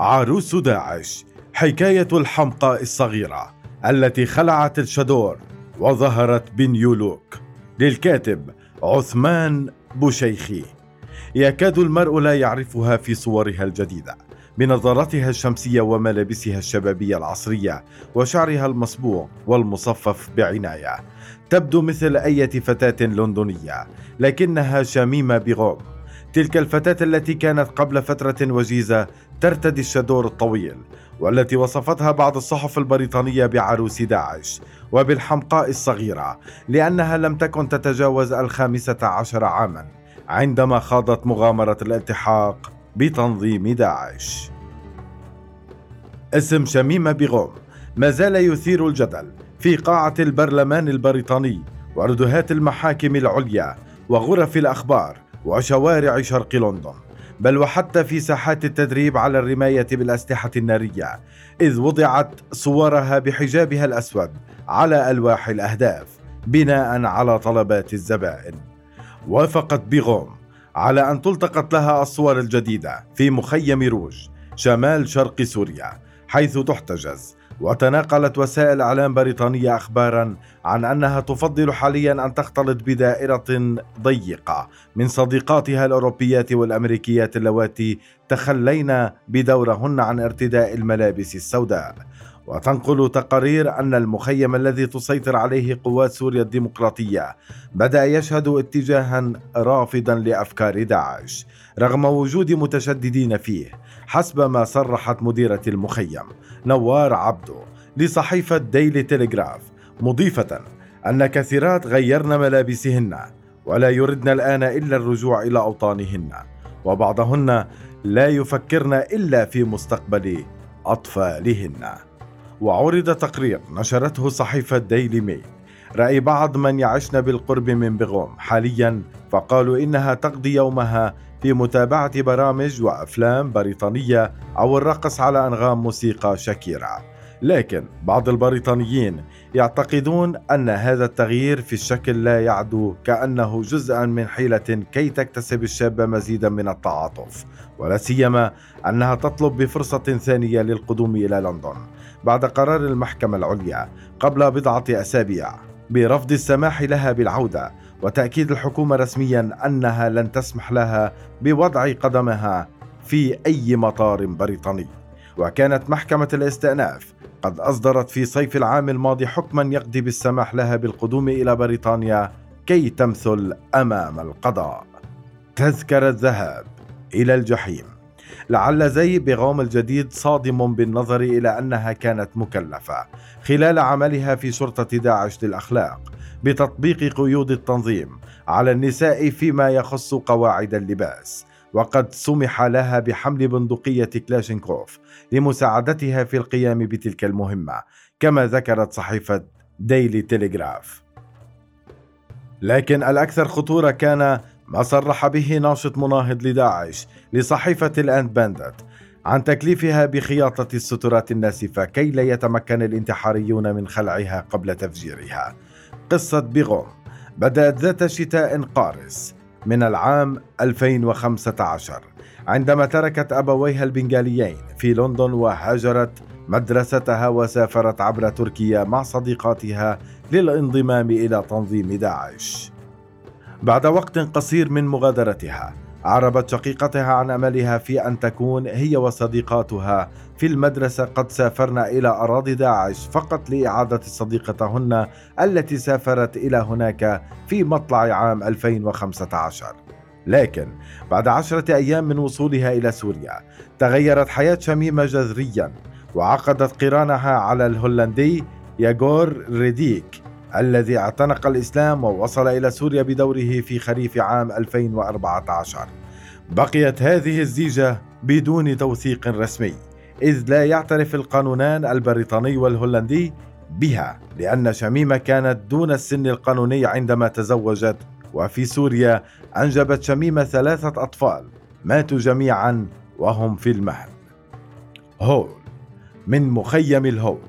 عروس داعش حكاية الحمقاء الصغيرة التي خلعت الشادور وظهرت بنيولوك للكاتب عثمان بوشيخي. يكاد المرء لا يعرفها في صورها الجديدة بنظارتها الشمسية وملابسها الشبابية العصرية وشعرها المصبوغ والمصفف بعناية. تبدو مثل أي فتاة لندنية لكنها شميمة بغوم تلك الفتاة التي كانت قبل فترة وجيزه ترتدي الشادور الطويل والتي وصفتها بعض الصحف البريطانية بعروس داعش وبالحمقاء الصغيرة لأنها لم تكن تتجاوز الخامسة عشر عاما عندما خاضت مغامرة الالتحاق بتنظيم داعش. اسم شميمة بيغوم ما زال يثير الجدل في قاعة البرلمان البريطاني وردهات المحاكم العليا وغرف الأخبار وشوارع شرق لندن بل وحتى في ساحات التدريب على الرماية بالأسلحة النارية إذ وضعت صورها بحجابها الأسود على ألواح الأهداف بناء على طلبات الزبائن. وافقت بيغوم على أن تلتقط لها الصور الجديدة في مخيم روج شمال شرق سوريا حيث تحتجز. وتناقلت وسائل إعلام بريطانية اخبارا عن أنها تفضل حاليا أن تختلط بدائرة ضيقة من صديقاتها الأوروبيات والأمريكيات اللواتي تخلين بدورهن عن ارتداء الملابس السوداء. وتنقل تقارير أن المخيم الذي تسيطر عليه قوات سوريا الديمقراطية بدأ يشهد اتجاها رافضا لأفكار داعش رغم وجود متشددين فيه حسب ما صرحت مديرة المخيم نوار عبدو لصحيفة ديلي تيليغراف مضيفة أن كثيرات غيرن ملابسهن ولا يردن الآن إلا الرجوع إلى أوطانهن وبعضهن لا يفكرن إلا في مستقبل أطفالهن. وعرض تقرير نشرته صحيفة ديلي ميل رأي بعض من يعشن بالقرب من بغوم. حاليا فقالوا إنها تقضي يومها في متابعة برامج وأفلام بريطانية أو الرقص على أنغام موسيقى شاكيرا. لكن بعض البريطانيين يعتقدون أن هذا التغيير في الشكل لا يعدو كأنه جزءا من حيلة كي تكتسب الشابة مزيدا من التعاطف ولا سيما أنها تطلب بفرصة ثانية للقدوم إلى لندن. بعد قرار المحكمة العليا قبل بضعة أسابيع برفض السماح لها بالعودة وتأكيد الحكومة رسميا أنها لن تسمح لها بوضع قدمها في أي مطار بريطاني. وكانت محكمة الاستئناف قد أصدرت في صيف العام الماضي حكما يقضي بالسماح لها بالقدوم إلى بريطانيا كي تمثل أمام القضاء. تذكرة الذهاب إلى الجحيم. لعل زي بغوم الجديد صادم بالنظر إلى أنها كانت مكلفة خلال عملها في شرطة داعش للأخلاق بتطبيق قيود التنظيم على النساء فيما يخص قواعد اللباس. وقد سمح لها بحمل بندقية كلاشينكوف لمساعدتها في القيام بتلك المهمة كما ذكرت صحيفة ديلي تيليغراف لكن الأكثر خطورة كان ما صرح به ناشط مناهض لداعش لصحيفة الإندبندنت عن تكليفها بخياطة السترات الناسفة كي لا يتمكن الانتحاريون من خلعها قبل تفجيرها. قصة بيغوم بدأت ذات شتاء قارس من العام 2015 عندما تركت أبويها البنغاليين في لندن وهاجرت مدرستها وسافرت عبر تركيا مع صديقاتها للانضمام إلى تنظيم داعش. بعد وقت قصير من مغادرتها أعربت شقيقتها عن أملها في أن تكون هي وصديقاتها. في المدرسة قد سافرن إلى أراضي داعش فقط لإعادة صديقتهن التي سافرت إلى هناك في مطلع عام 2015 لكن بعد عشرة أيام من وصولها إلى سوريا تغيرت حياة شميمة جذريا وعقدت قرانها على الهولندي ياغور ريديك. الذي اعتنق الإسلام ووصل إلى سوريا بدوره في خريف عام 2014 بقيت هذه الزيجة بدون توثيق رسمي إذ لا يعترف القانونان البريطاني والهولندي بها لأن شميمة كانت دون السن القانوني عندما تزوجت وفي سوريا أنجبت شميمة ثلاثة أطفال ماتوا جميعا وهم في المهد. هول من مخيم الهول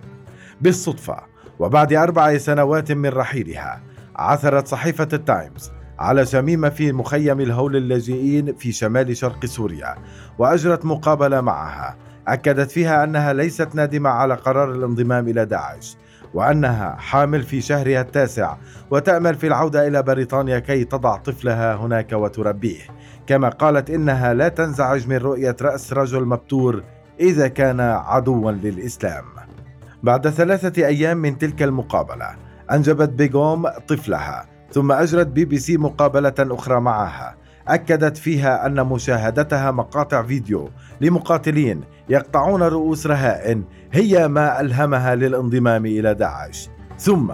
بالصدفة وبعد أربع سنوات من رحيلها عثرت صحيفة التايمز على شميمة في مخيم الهول اللاجئين في شمال شرق سوريا وأجرت مقابلة معها. أكدت فيها أنها ليست نادمة على قرار الانضمام إلى داعش وأنها حامل في شهرها التاسع وتأمل في العودة إلى بريطانيا كي تضع طفلها هناك وتربيه. كما قالت إنها لا تنزعج من رؤية رأس رجل مبتور إذا كان عدوا للإسلام. بعد ثلاثة أيام من تلك المقابلة أنجبت بيغوم طفلها ثم أجرت بي بي سي مقابلة أخرى معها. أكدت فيها أن مشاهدتها مقاطع فيديو لمقاتلين يقطعون رؤوس رهائن هي ما ألهمها للانضمام إلى داعش. ثم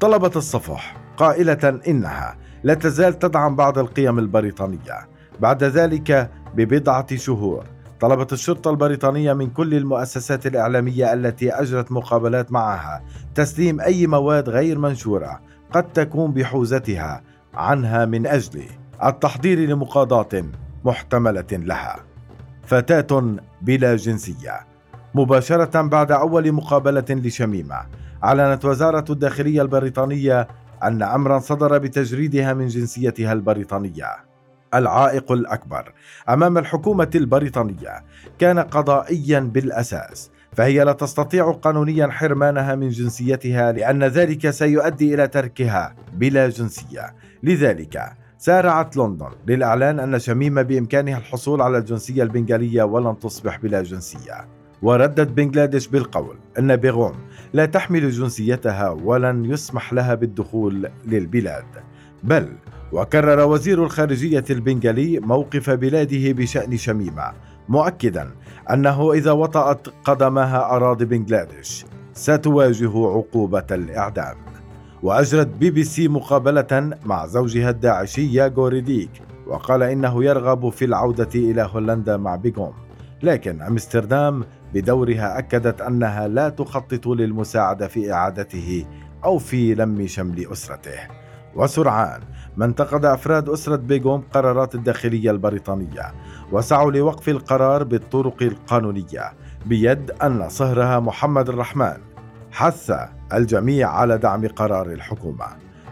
طلبت الصفح قائلة إنها لا تزال تدعم بعض القيم البريطانية. بعد ذلك ببضعة شهور طلبت الشرطة البريطانية من كل المؤسسات الإعلامية التي أجرت مقابلات معها تسليم أي مواد غير منشورة قد تكون بحوزتها عنها من أجل التحضير لمقاضاة محتملة لها. فتاة بلا جنسية مباشرة بعد أول مقابلة لشميمة أعلنت وزارة الداخلية البريطانية أن أمرا صدر بتجريدها من جنسيتها البريطانية. العائق الأكبر أمام الحكومة البريطانية كان قضائيا بالأساس فهي لا تستطيع قانونيا حرمانها من جنسيتها لأن ذلك سيؤدي إلى تركها بلا جنسية. لذلك سارعت لندن للإعلان أن شميمة بإمكانها الحصول على الجنسية البنغالية ولن تصبح بلا جنسية. وردت بنغلاديش بالقول أن بيغوم لا تحمل جنسيتها ولن يسمح لها بالدخول للبلاد بل وكرر وزير الخارجية البنغالي موقف بلاده بشأن شميمة مؤكدا أنه إذا وطأت قدمها أراضي بنغلاديش ستواجه عقوبة الإعدام. وأجرت بي بي سي مقابلة مع زوجها الداعشي ياغو ريديك وقال إنه يرغب في العودة إلى هولندا مع بيغوم. لكن أمستردام بدورها أكدت أنها لا تخطط للمساعدة في إعادته أو في لم شمل أسرته. وسرعان ما انتقد أفراد أسرة بيغوم قرارات الداخلية البريطانية وسعوا لوقف القرار بالطرق القانونية بيد أن صهرها محمد الرحمن. حث الجميع على دعم قرار الحكومة.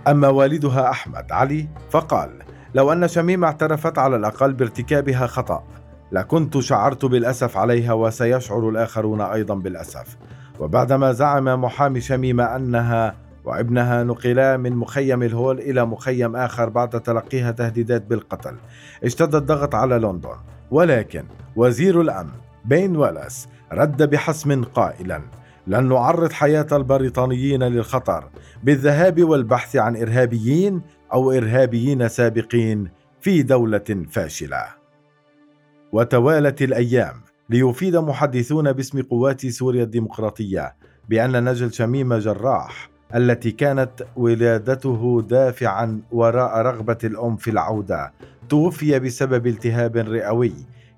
أما والدها أحمد علي فقال لو أن شميمة اعترفت على الأقل بارتكابها خطأ لكنت شعرت بالأسف عليها وسيشعر الآخرون أيضا بالأسف. وبعدما زعم محامي شميمة أنها وابنها نقلا من مخيم الهول إلى مخيم آخر بعد تلقيها تهديدات بالقتل اشتد الضغط على لندن ولكن وزير الأمن بين ولاس رد بحسم قائلا لن نعرض حياة البريطانيين للخطر بالذهاب والبحث عن إرهابيين أو إرهابيين سابقين في دولة فاشلة. وتوالت الأيام ليفيد محدثون باسم قوات سوريا الديمقراطية بأن نجل شميمة جراح التي كانت ولادته دافعا وراء رغبة الأم في العودة توفي بسبب التهاب رئوي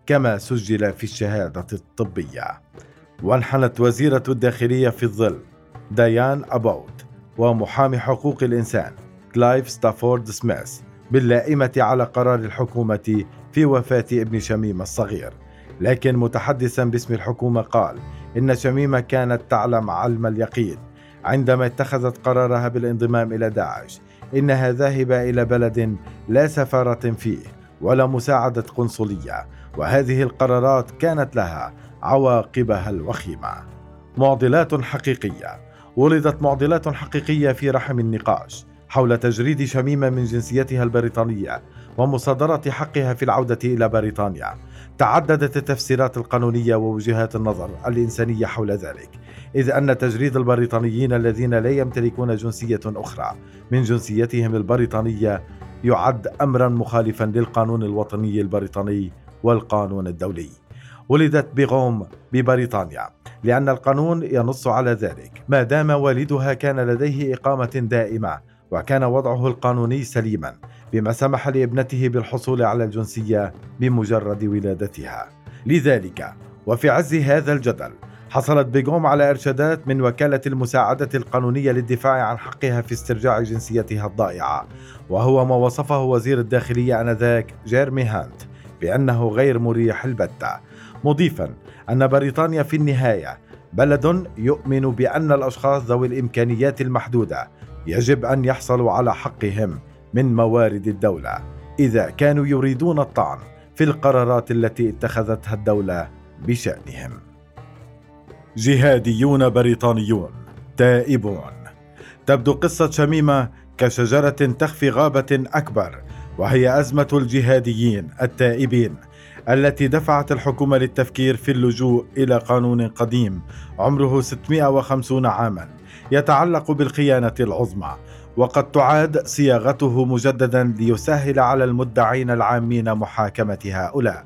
كما سجل في الشهادة الطبية. وأنحت وزيرة الداخلية في الظل ديان أبوت ومحامي حقوق الإنسان كلايف ستافورد سميث باللائمة على قرار الحكومة في وفاة ابن شميمة الصغير لكن متحدثا باسم الحكومة قال إن شميمة كانت تعلم علم اليقين عندما اتخذت قرارها بالانضمام إلى داعش إنها ذاهبة إلى بلد لا سفارة فيه ولا مساعدة قنصلية وهذه القرارات كانت لها عواقبها الوخيمة. معضلات حقيقية. ولدت معضلات حقيقية في رحم النقاش حول تجريد شميمة من جنسيتها البريطانية ومصادرة حقها في العودة إلى بريطانيا. تعددت التفسيرات القانونية ووجهات النظر الإنسانية حول ذلك إذ أن تجريد البريطانيين الذين لا يمتلكون جنسية أخرى من جنسيتهم البريطانية يعد امرا مخالفا للقانون الوطني البريطاني والقانون الدولي. ولدت بغوم ببريطانيا لأن القانون ينص على ذلك. ما دام والدها كان لديه إقامة دائمة وكان وضعه القانوني سليما بما سمح لابنته بالحصول على الجنسية بمجرد ولادتها. لذلك وفي عز هذا الجدل حصلت بيغوم على إرشادات من وكالة المساعدة القانونية للدفاع عن حقها في استرجاع جنسيتها الضائعة. وهو ما وصفه وزير الداخلية آنذاك جيرمي هانت بأنه غير مريح البتة. مضيفا أن بريطانيا في النهاية بلد يؤمن بأن الأشخاص ذوي الإمكانيات المحدودة يجب أن يحصلوا على حقهم من موارد الدولة إذا كانوا يريدون الطعن في القرارات التي اتخذتها الدولة بشأنهم. جهاديون بريطانيون تائبون. تبدو قصة شميمة كشجرة تخفي غابة أكبر وهي أزمة الجهاديين التائبين التي دفعت الحكومة للتفكير في اللجوء إلى قانون قديم عمره 650 عاما. يتعلق بالخيانة العظمى وقد تعاد صياغته مجددا ليسهل على المدعين العامين محاكمة هؤلاء.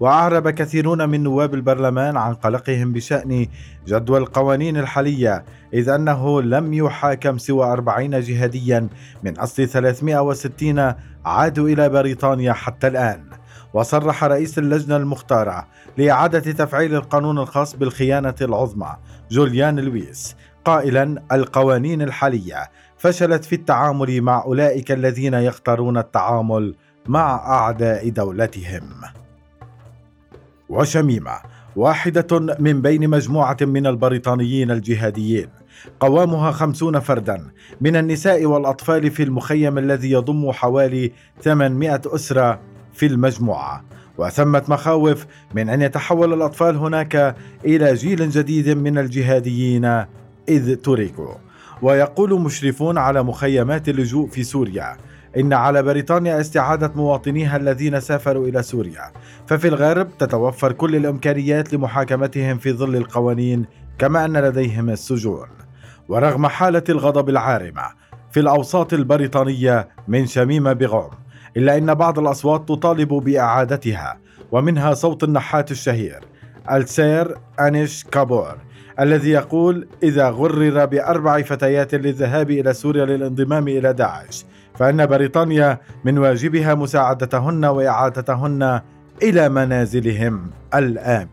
وأعرب كثيرون من نواب البرلمان عن قلقهم بشأن جدوى القوانين الحالية إذ أنه لم يحاكم سوى 40 جهاديا من أصل 360 عادوا إلى بريطانيا حتى الآن. وصرح رئيس اللجنة المختارة لإعادة تفعيل القانون الخاص بالخيانة العظمى جوليان لويس قائلا القوانين الحالية. فشلت في التعامل مع أولئك الذين يختارون التعامل مع أعداء دولتهم. وشميمة واحدة من بين مجموعة من البريطانيين الجهاديين. قوامها خمسون فردا. من النساء والأطفال في المخيم الذي يضم حوالي 800 أسرة في المجموعة. وثمت مخاوف من أن يتحول الأطفال هناك إلى جيل جديد من الجهاديين إذ تركوا. ويقول مشرفون على مخيمات اللجوء في سوريا إن على بريطانيا استعادة مواطنيها الذين سافروا إلى سوريا. ففي الغرب تتوفر كل الإمكانيات لمحاكمتهم في ظل القوانين كما أن لديهم السجون. ورغم حالة الغضب العارمة في الأوساط البريطانية من شميمة بغوم إلا أن بعض الأصوات تطالب بإعادتها ومنها صوت النحات الشهير السير أنيش كابور. الذي يقول إذا غرر بأربع فتيات للذهاب إلى سوريا للانضمام إلى داعش فإن بريطانيا من واجبها مساعدتهن وإعادتهن إلى منازلهم الآن.